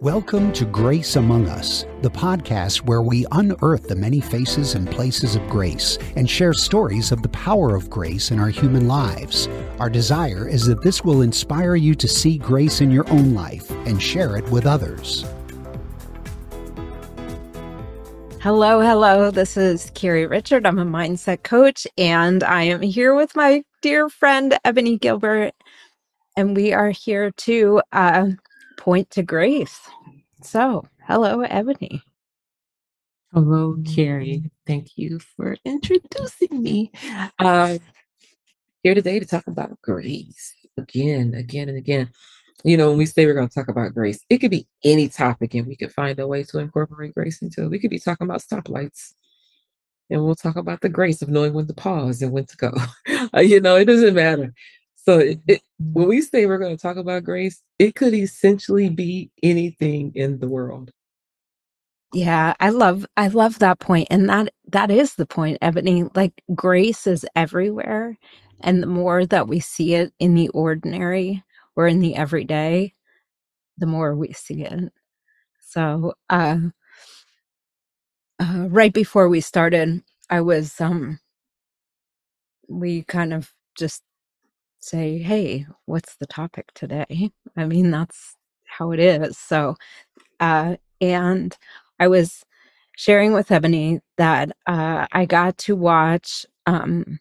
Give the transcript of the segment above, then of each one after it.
Welcome to Grace Among Us, the podcast where we unearth the many faces and places of grace and share stories of the power of grace in our human lives. Our desire is that this will inspire you to see grace in your own life and share it with others. Hello, hello. This is Carrie Richard. I'm a mindset coach, and I am here with my dear friend, Ebony Gilbert. And we are here to uh, point to grace. So, hello, Ebony. Hello, Carrie. Thank you for introducing me. Uh, here today to talk about grace again, again, and again. You know, when we say we're going to talk about grace, it could be any topic, and we could find a way to incorporate grace into it. We could be talking about stoplights, and we'll talk about the grace of knowing when to pause and when to go. you know, it doesn't matter. So it, it, when we say we're going to talk about grace, it could essentially be anything in the world. Yeah, I love I love that point and that that is the point, Ebony. Like grace is everywhere and the more that we see it in the ordinary or in the everyday, the more we see it. So, uh, uh right before we started, I was um we kind of just say, hey, what's the topic today? I mean, that's how it is. So, uh, and I was sharing with Ebony that uh, I got to watch um,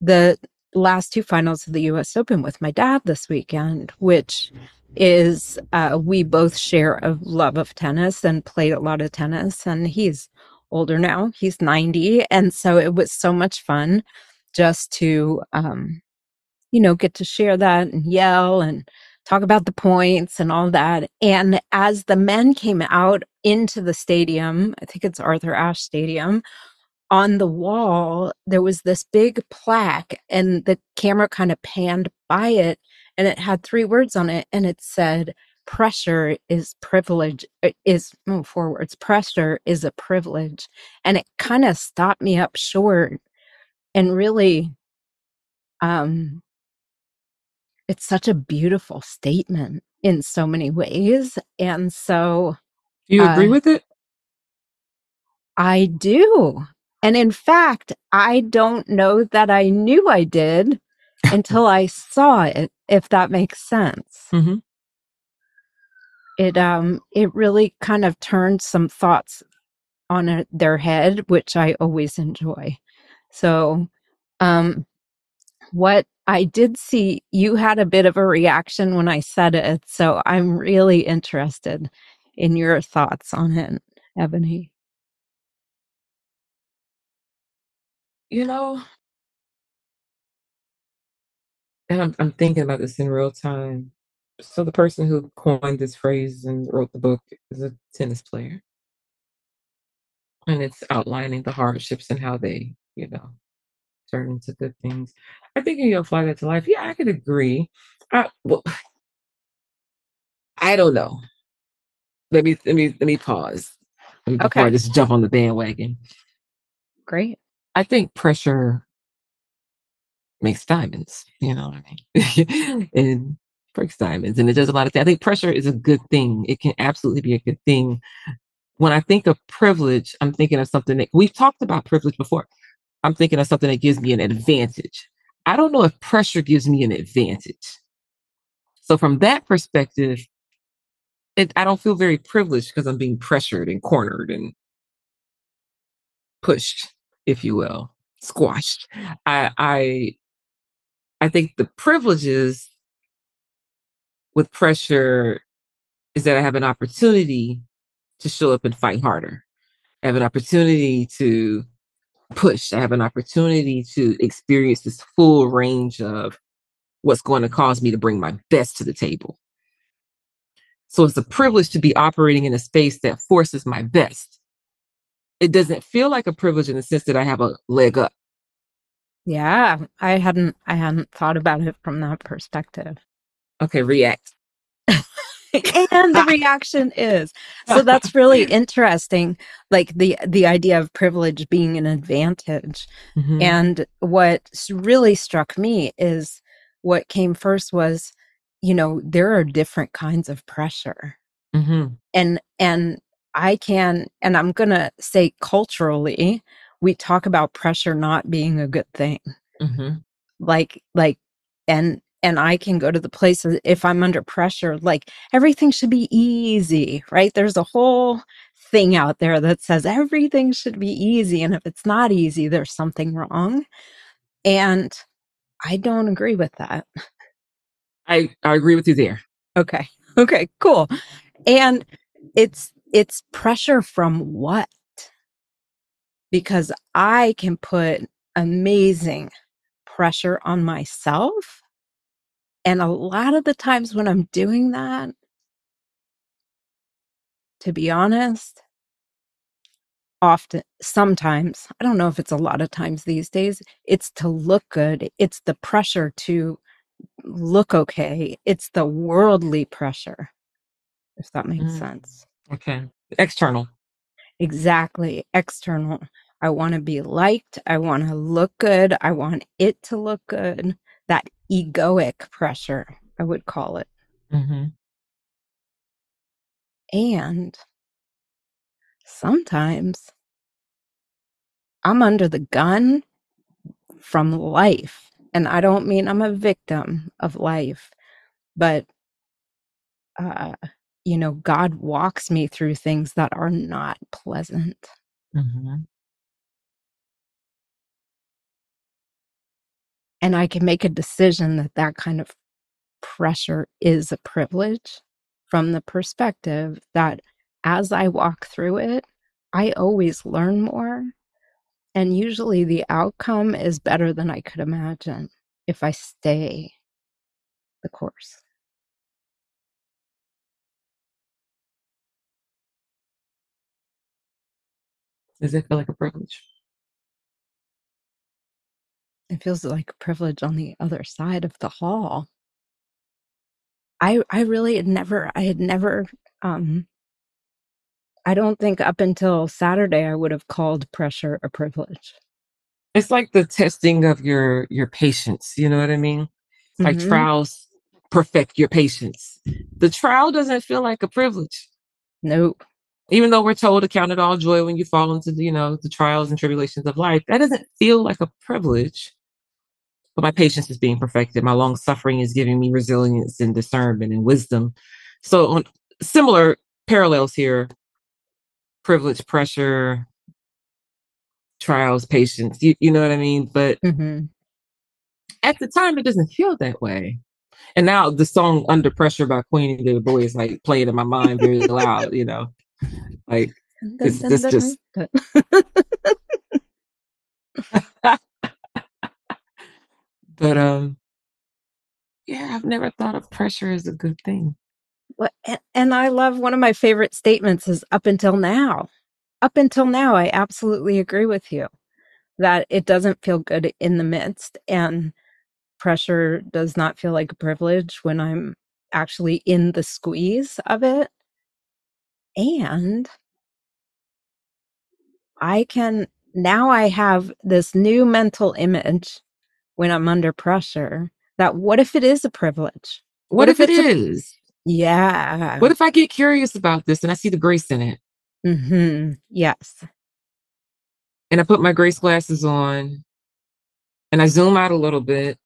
the last two finals of the US Open with my dad this weekend, which is uh, we both share a love of tennis and played a lot of tennis. And he's older now, he's 90. And so it was so much fun just to um, you know, get to share that and yell and talk about the points and all that. And as the men came out into the stadium, I think it's Arthur Ashe Stadium, on the wall, there was this big plaque, and the camera kind of panned by it, and it had three words on it, and it said, Pressure is privilege, uh, is oh, four words, pressure is a privilege. And it kind of stopped me up short and really um it's such a beautiful statement in so many ways. And so Do you agree uh, with it? I do. And in fact, I don't know that I knew I did until I saw it, if that makes sense. Mhm. It um it really kind of turned some thoughts on a, their head, which I always enjoy. So um what I did see, you had a bit of a reaction when I said it. So I'm really interested in your thoughts on it, Ebony. You know, and I'm, I'm thinking about this in real time. So the person who coined this phrase and wrote the book is a tennis player, and it's outlining the hardships and how they, you know, turn into good things. I think you apply that to life. Yeah, I could agree. I, well, I don't know. Let me let me let me pause before I just jump on the bandwagon. great. I think pressure makes diamonds. You know what I mean? and breaks diamonds, and it does a lot of things. I think pressure is a good thing. It can absolutely be a good thing. When I think of privilege, I'm thinking of something that we've talked about privilege before. I'm thinking of something that gives me an advantage. I don't know if pressure gives me an advantage. So from that perspective, it, I don't feel very privileged because I'm being pressured and cornered and pushed, if you will, squashed. I I I think the privileges with pressure is that I have an opportunity to show up and fight harder. I have an opportunity to push. I have an opportunity to experience this full range of what's going to cause me to bring my best to the table. So it's a privilege to be operating in a space that forces my best. It doesn't feel like a privilege in the sense that I have a leg up. Yeah, I hadn't I hadn't thought about it from that perspective. Okay, react. And the reaction is so that's really interesting like the the idea of privilege being an advantage Mhm. and what really struck me is what came first was you know there are different kinds of pressure Mm-hmm. And and I can and I'm going to say culturally we talk about pressure not being a good thing. Mm-hmm. Like like and and I can go to the places if I'm under pressure like everything should be easy, right? There's a whole thing out there that says everything should be easy and if it's not easy there's something wrong. And I don't agree with that. I, I agree with you there. Okay. Okay, cool. And it's it's pressure from what? Because I can put amazing pressure on myself. And a lot of the times when I'm doing that, to be honest, often, sometimes, I don't know if it's a lot of times these days, it's to look good. It's the pressure to look okay. It's the worldly pressure, if that makes Mm. sense. Okay. External. Exactly. External. I want to be liked. I want to look good. I want it to look good. That egoic pressure, I would call it. Mm-hmm. And sometimes I'm under the gun from life. And I don't mean I'm a victim of life, but, uh, you know, God walks me through things that are not pleasant. Mm-hmm. And I can make a decision that that kind of pressure is a privilege from the perspective that as I walk through it, I always learn more. And usually the outcome is better than I could imagine if I stay the course. Does it feel like a privilege? It feels like privilege on the other side of the hall. I I really had never I had never um I don't think up until Saturday I would have called pressure a privilege. It's like the testing of your your patience. You know what I mean? Like Mhm. trials perfect your patience. The trial doesn't feel like a privilege. Nope. Even though we're told to count it all joy when you fall into the, you know, the trials and tribulations of life, that doesn't feel like a privilege. But my patience is being perfected. My long suffering is giving me resilience and discernment and wisdom. So on similar parallels here, privilege, pressure, trials, patience. You, you know what I mean? But Mhm. at the time, it doesn't feel that way. And now the song "Under Pressure" by Queen and David Bowie is like playing in my mind very loud. You know, like It's- this just- but um, yeah, I've never thought of pressure as a good thing. Well, and I love one of my favorite statements is up until now. Up until now, I absolutely agree with you that it doesn't feel good in the midst, and pressure does not feel like a privilege when I'm actually in the squeeze of it. And I can now I have this new mental image when I'm under pressure that what if it is a privilege? What, What if, if it's a- Yeah. What if I get curious about this and I see the grace in it, hmm Yes. and I put my grace glasses on, and I zoom out a little bit,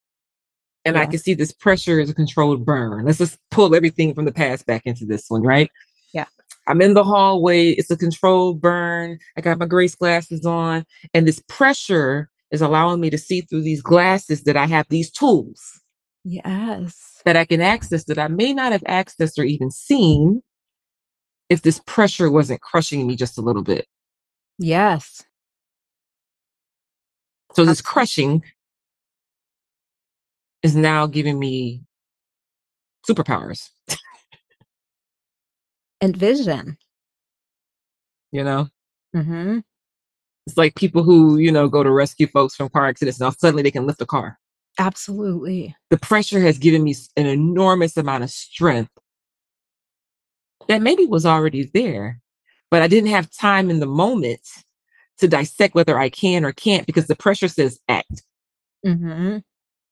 and I can see this pressure is a controlled burn. Let's just pull everything from the past back into this one, right? Yeah. I'm in the hallway. It's a controlled burn. I got my grace glasses on, and this pressure is allowing me to see through these glasses that I have these tools Yes. that I can access that I may not have accessed or even seen if this pressure wasn't crushing me just a little bit. Yes. So this crushing is now giving me superpowers, And vision. you know? hmm It's like people who, you know, go to rescue folks from car accidents. Now suddenly they can lift a car. Absolutely. The pressure has given me an enormous amount of strength that maybe was already there, but I didn't have time in the moment to dissect whether I can or can't because the pressure says act. hmm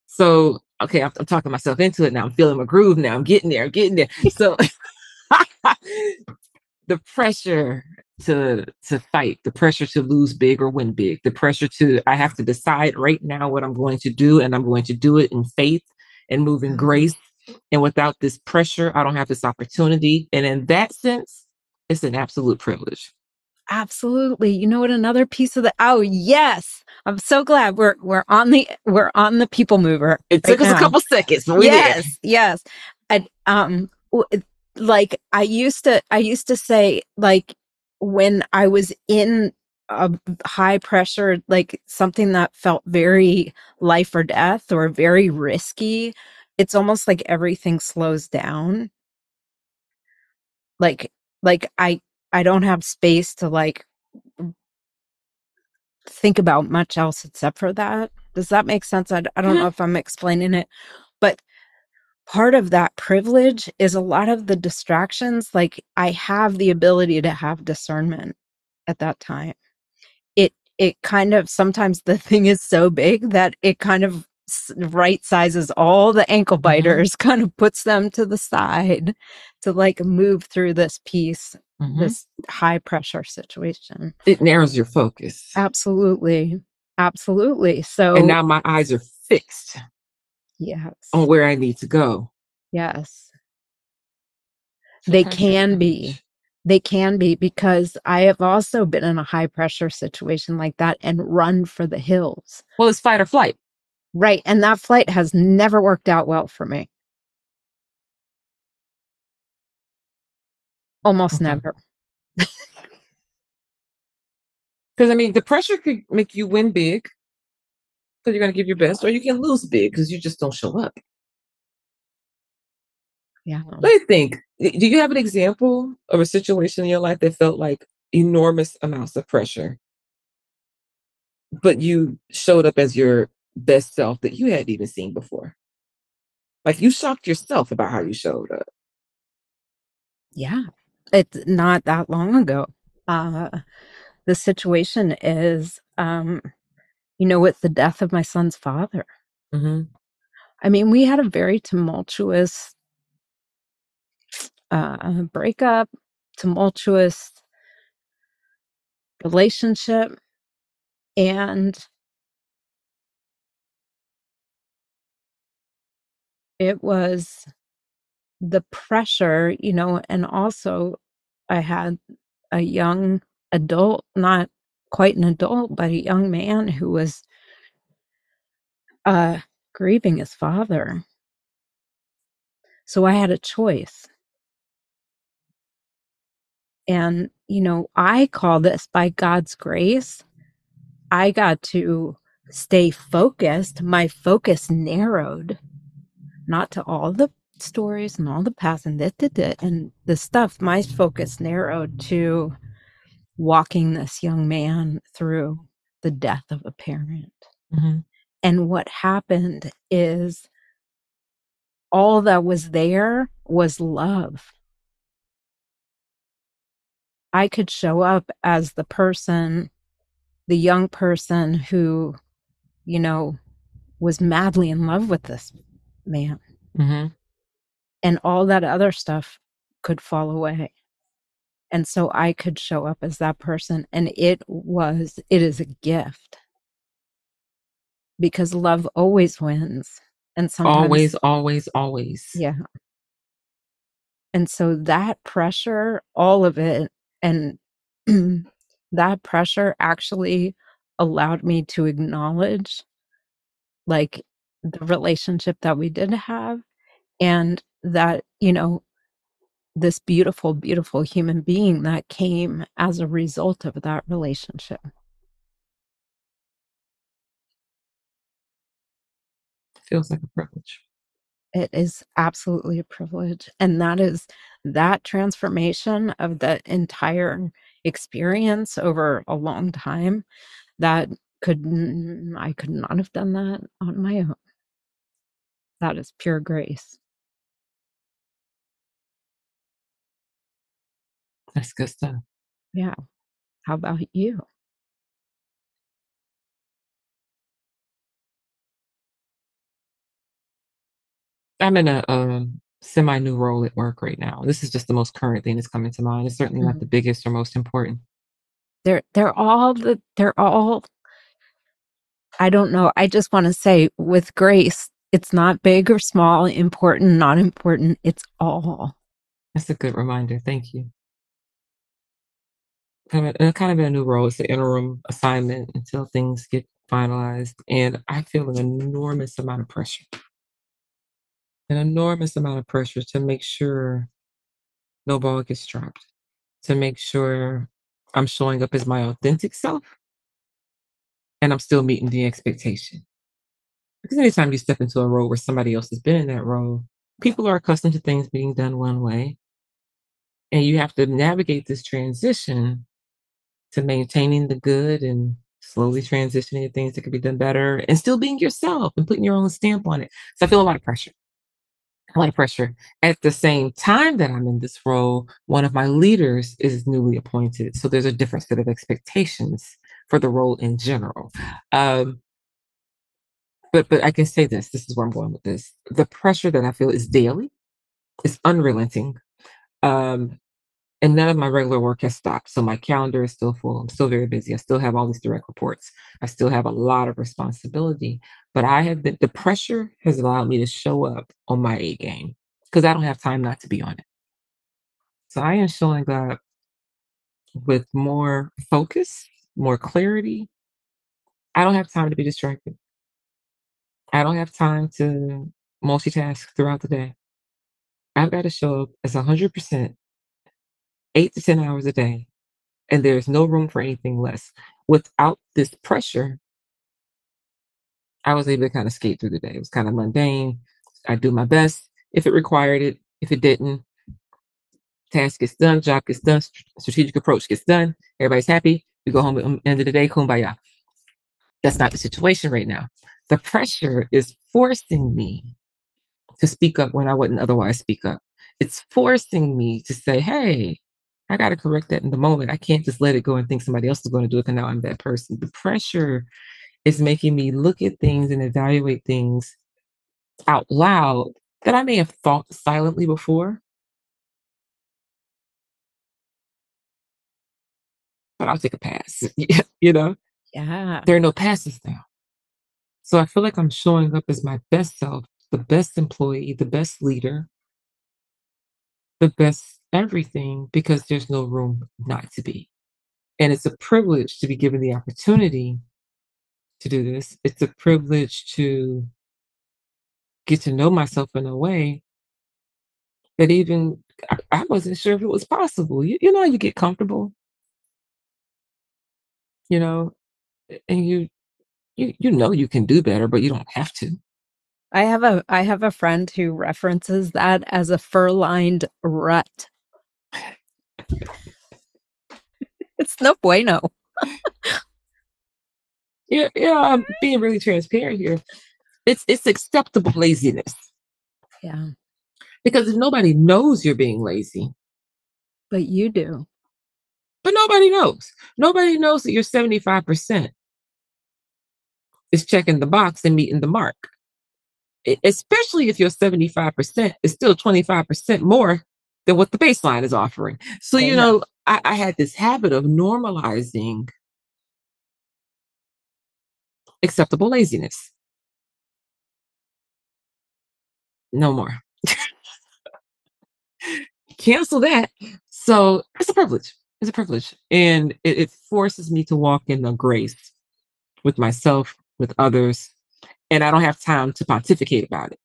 So, okay, I'm, I'm talking myself into it now. I'm feeling my groove now. I'm getting there. I'm getting there. So, the pressure to to fight, the pressure to lose big or win big, the pressure to I have to decide right now what I'm going to do, and I'm going to do it in faith and move in Mhm. grace. And without this pressure, I don't have this opportunity. And in that sense, it's an absolute privilege. Absolutely. You know what? Another piece of the oh yes, I'm so glad we're we're on the we're on the people mover. It right took us now. a couple seconds, but we yes, yes. And um, like I used to, I used to say like when I was in a high pressure, like something that felt very life or death or very risky. It's almost like everything slows down. Like, like I, I don't have space to like think about much else except for that. Does that make sense? I, I don't Mhm. know if I'm explaining it, but part of that privilege is a lot of the distractions. Like I have the ability to have discernment at that time. It, it kind of sometimes the thing is so big that it kind of right sizes all the ankle biters, kind of puts them to the side to like move through this piece, Mhm. this high pressure situation. It narrows your focus. Absolutely. Absolutely. So, And now my eyes are fixed yes. on where I need to go. Yes. They can be. They can be because I have also been in a high pressure situation like that and run for the hills. Well, it's fight or flight. Right. And that flight has never worked out well for me. Almost Okay. never. Because I mean, the pressure could make you win big because you're going to give your best, or you can lose big because you just don't show up. Yeah. Let me think. Do you have an example of a situation in your life that felt like enormous amounts of pressure, but you showed up as your best self that you hadn't even seen before? Like you shocked yourself about how you showed up. Yeah. It's not that long ago. Uh, the situation is, um, you know, with the death of my son's father. hmm I mean, we had a very tumultuous uh, breakup, tumultuous relationship, and it was the pressure, you know, and also I had a young adult, not quite an adult, but a young man who was uh, grieving his father. So I had a choice. And, you know, I call this by God's grace. I got to stay focused. My focus narrowed, not to all the stories and all the past and this, this, this, and the stuff. My focus narrowed to walking this young man through the death of a parent. hmm And what happened is all that was there was love. I could show up as the person, the young person who, you know, was madly in love with this man, hmm and all that other stuff could fall away. And so I could show up as that person, and it was, it is a gift because love always wins. And sometimes, Always, always, always. yeah. And so that pressure, all of it, and that pressure actually allowed me to acknowledge like the relationship that we did have and that, you know, this beautiful, beautiful human being that came as a result of that relationship. Feels like a privilege. It is absolutely a privilege. And that is that transformation of the entire experience over a long time that could I could not have done that on my own. That is pure grace. That's good stuff. Yeah. How about you? I'm in a um semi new role at work right now. This is just the most current thing that's coming to mind. It's certainly not Mhm. the biggest or most important. They're they're all the they're all I don't know. I just want to say with grace, it's not big or small, important, not important. It's all. That's a good reminder. Thank you. Kind of, uh, kind of in a new role. It's an interim assignment until things get finalized, and I feel an enormous amount of pressure. An enormous amount of pressure to make sure no ball gets dropped, to make sure I'm showing up as my authentic self and I'm still meeting the expectation. Because anytime you step into a role where somebody else has been in that role, people are accustomed to things being done one way. And you have to navigate this transition to maintaining the good and slowly transitioning to things that could be done better and still being yourself and putting your own stamp on it. So I feel a lot of pressure. A lot of pressure. At the same time that I'm in this role, one of my leaders is newly appointed. So there's a different set of expectations for the role in general. Um, but but I can say this. This is where I'm going with this. The pressure that I feel is daily. It's unrelenting. Um, and none of my regular work has stopped. So my calendar is still full. I'm still very busy. I still have all these direct reports. I still have a lot of responsibility. But I have been the pressure has allowed me to show up on my A game because I don't have time not to be on it. So I am showing up with more focus, more clarity. I don't have time to be distracted. I don't have time to multitask throughout the day. I've got to show up as 100%, eight to 10 hours a day, and there's no room for anything less. Without this pressure, I was able to kind of skate through the day. It was kind of mundane. I do my best if it required it. If it didn't, task gets done, job gets done, strategic approach gets done. Everybody's happy. We go home at the end of the day, kumbaya. That's not the situation right now. The pressure is forcing me to speak up when I wouldn't otherwise speak up. It's forcing me to say, hey, I got to correct that in the moment. I can't just let it go and think somebody else is going to do it because now I'm that person. The pressure is making me look at things and evaluate things out loud that I may have thought silently before, but I'll take a pass. you know, Yeah. there are no passes now. So I feel like I'm showing up as my best self, the best employee, the best leader, the best everything because there's no room not to be. And it's a privilege to be given the opportunity to do this. It's a privilege to get to know myself in a way that even I, wasn't sure if it was possible. You, you know, you get comfortable, you know, and you you you know you can do better, but you don't have to. I have a I have a friend who references that as a fur-lined rut. It's no bueno. Yeah, yeah. I'm being really transparent here. It's it's acceptable laziness Yeah. because if nobody knows you're being lazy, But you do. but nobody knows. Nobody knows that you're 75% is checking the box and meeting the mark. Especially if your 75% is still 25% more than what the baseline is offering. So, you know, I, I had this habit of normalizing acceptable laziness. No more. Cancel that. So it's a privilege. It's a privilege. And it, it forces me to walk in the grace with myself, with others. And I don't have time to pontificate about it.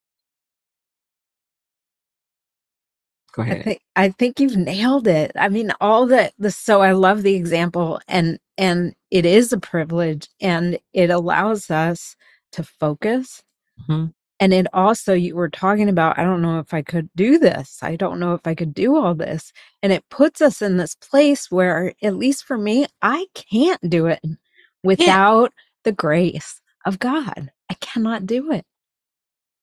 Go I think I think you've nailed it. I mean, all the the so I love the example and and it is a privilege and it allows us to focus. Mhm. And it also you were talking about, I don't know if I could do this. I don't know if I could do all this. And it puts us in this place where, at least for me, I can't do it without the grace of God. I cannot do it.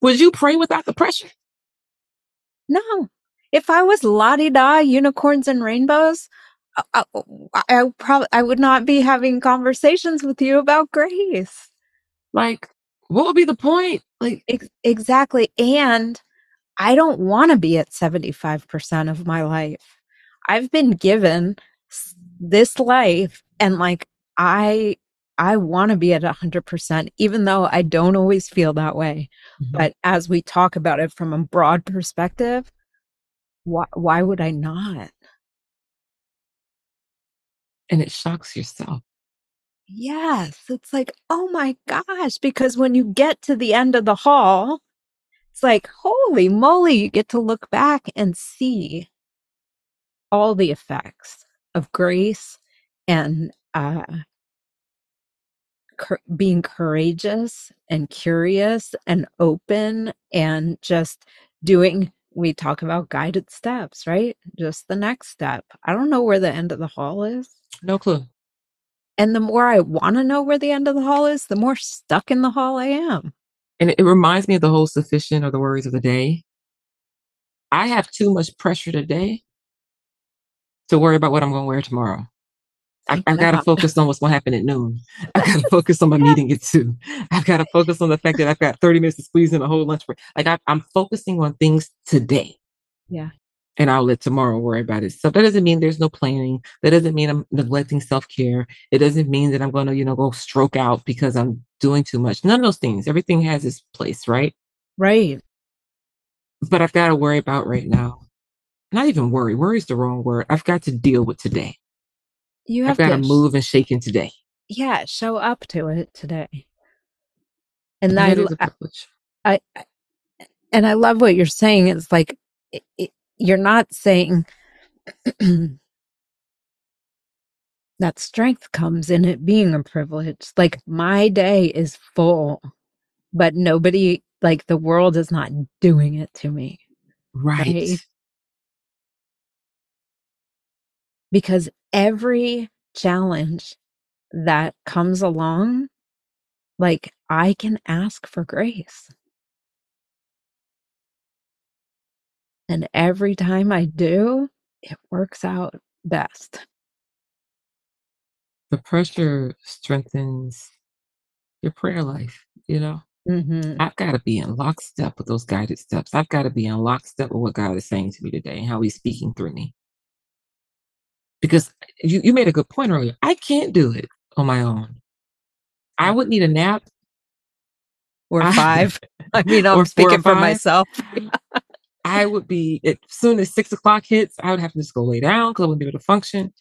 Would you pray without the pressure? No. If I was lottie da unicorns and rainbows, I, I, I probably I would not be having conversations with you about grace. Like, what would be the point? Like, Ex- exactly. And I don't want to be at 75% of my life. I've been given this life and like I I want to be at 100% even though I don't always feel that way. Mm-hmm. But as we talk about it from a broad perspective, why why would I not? And it shocks yourself. Yes, it's like, "Oh my gosh," because when you get to the end of the hall, it's like, "Holy moly," you get to look back and see all the effects of grace and uh being courageous and curious and open and just doing we talk about guided steps, right? Just the next step. I don't know where the end of the hall is. No clue. And the more I want to know where the end of the hall is, the more stuck in the hall I am. And it, reminds me of the whole sufficient or the worries of the day. I have too much pressure today to worry about what I'm going to wear tomorrow. I, have got to focus on what's going to happen at noon. I've got to focus on my meeting at two. I've got to focus on the fact that I've got 30 minutes to squeeze in a whole lunch break. Like I, I'm focusing on things today. Yeah. And I'll let tomorrow worry about it. So that doesn't mean there's no planning. That doesn't mean I'm neglecting self care. It doesn't mean that I'm going to, you know, go stroke out because I'm doing too much. None of those things. Everything has its place, right? Right. But I've got to worry about right now. Not even worry. Worry is the wrong word. I've got to deal with today. You have got to move and shake in today. Yeah, show up to it today. And I, I, I, and I love what you're saying. It's like it, it, you're not saying that strength comes in it being a privilege. Like my day is full, but nobody, like the world is not doing it to me. Right. right? Because every challenge that comes along, like I can ask for grace. And every time I do, it works out best. The pressure strengthens your prayer life, you know? Mm-hmm. I've got to be in lockstep with those guided steps. I've got to be in lockstep with what God is saying to me today and how He's speaking through me because you, you made a good point earlier. I can't do it on my own. I would need a nap. Or five. I, mean, I'm speaking for myself. I would be as soon as six o'clock hits, I would have to just go lay down because I wouldn't be able to function.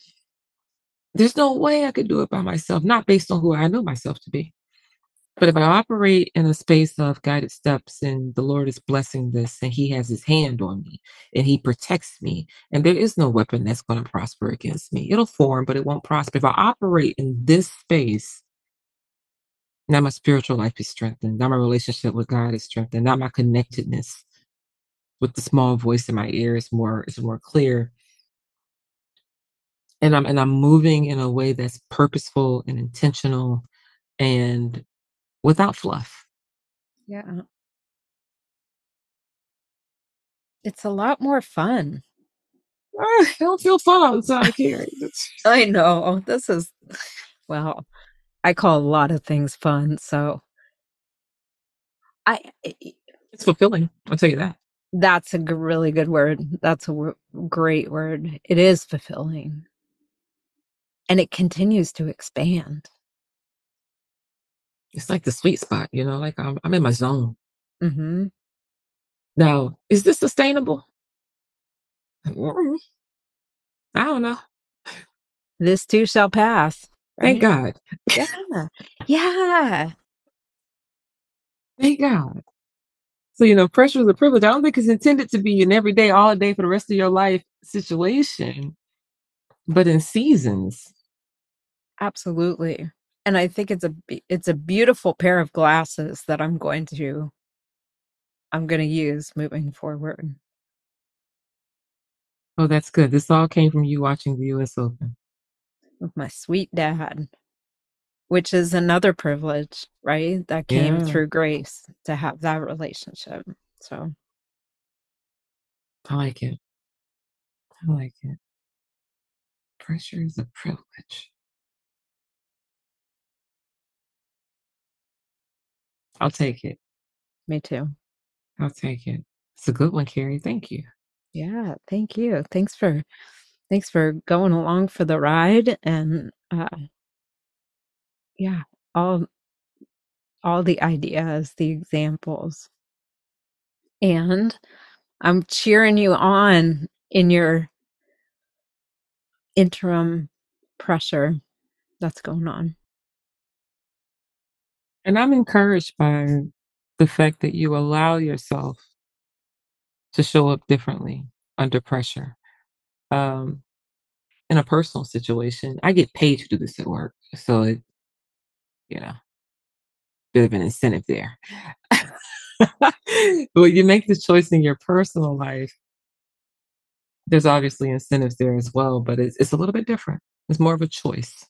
There's no way I could do it by myself, not based on who I know myself to be. But if I operate in a space of guided steps and the Lord is blessing this and He has His hand on me and He protects me, and there is no weapon that's going to prosper against me. It'll form, but it won't prosper. If I operate in this space, now my spiritual life is strengthened. Now my relationship with God is strengthened. Now my connectedness with the small voice in my ear is more is more clear. And I'm and I'm moving in a way that's purposeful and intentional and without fluff. Yeah. It's a lot more fun. I don't feel fun outside here. I know. This is, well, I call a lot of things fun. So I, eh, eh, it's fulfilling. I'll tell you that. That's a really good word. That's a w- great word. It is fulfilling. And it continues to expand it's like the sweet spot, you know, like I'm, I'm in my zone. Mm-hmm. Now, is this sustainable? I don't know. This too shall pass. Thank God. Yeah. Yeah. Thank God. So, you know, pressure is a privilege. I don't think it's intended to be an everyday, all day for the rest of your life situation, but in seasons. Absolutely and I think it's a it's a beautiful pair of glasses that I'm going to I'm going to use moving forward. Oh, that's good. This all came from you watching the US Open. With my sweet dad, which is another privilege, right? That came yeah. through grace to have that relationship. So I like it. I like it. Pressure is a privilege. I'll take it. Me too. I'll take it. It's a good one, Carrie. Thank you. Yeah, thank you. Thanks for thanks for going along for the ride and uh yeah, all all the ideas, the examples. And I'm cheering you on in your interim pressure that's going on. And I'm encouraged by the fact that you allow yourself to show up differently under pressure. Um, in a personal situation, I get paid to do this at work. So it, you know, bit of an incentive there. but you make the choice in your personal life, there's obviously incentives there as well, but it's it's a little bit different. It's more of a choice.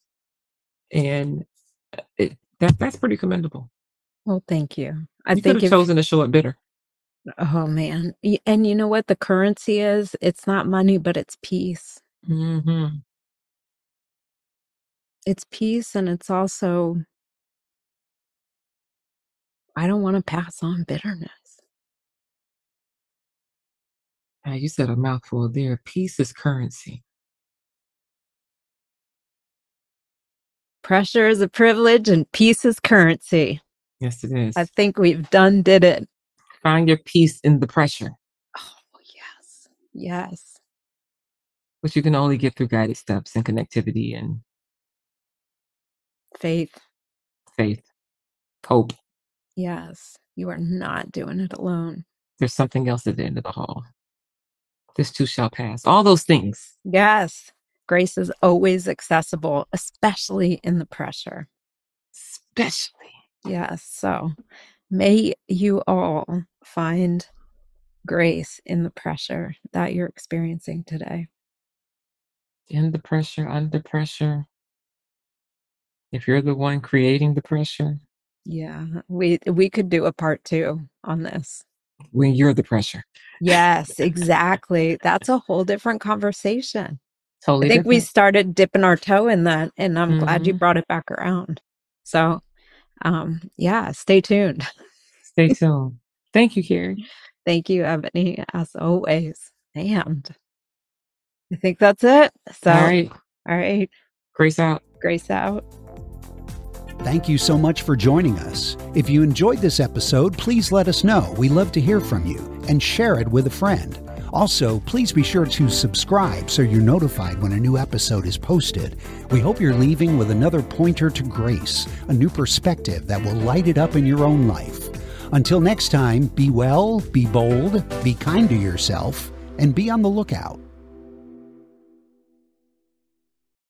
And uh, it that that's pretty commendable. Well, thank you. I You could think have if chosen to show up bitter. oh man. And you know what the currency is? It's not money, but it's peace. hmm It's peace and it's also I don't want to pass on bitterness. Now you said a mouthful there. Peace is currency. Pressure is a privilege and peace is currency. Yes, it is. I think we've done did it. Find your peace in the pressure, Oh, yes. Yes. which you can only get through guided steps and connectivity and Faith. faith, hope. Yes. You are not doing it alone. There's something else at the end of the hall. This too shall pass. All those things. Yes. Grace is always accessible, especially in the pressure. Especially. Yes. So may you all find grace in the pressure that you're experiencing today. In the pressure, under pressure. If you're the one creating the pressure, Yeah. We we could do a part 2 on this. when you're the pressure. Yes, exactly. That's a whole different conversation. Totally I think we started dipping our toe in that and I'm glad you Mhm. brought it back around. So, um yeah, stay tuned. Stay tuned. Thank you, Carrie. Thank you, Ebony, as always. And I think that's it. So, All right. all right. Grace out. Grace out. Thank you so much for joining us. If you enjoyed this episode, please let us know. We love to hear from you and share it with a friend. Also, please be sure to subscribe so you're notified when a new episode is posted. We hope you're leaving with another pointer to grace, a new perspective that will light it up in your own life. Until next time, be well, be bold, be kind to yourself, and be on the lookout.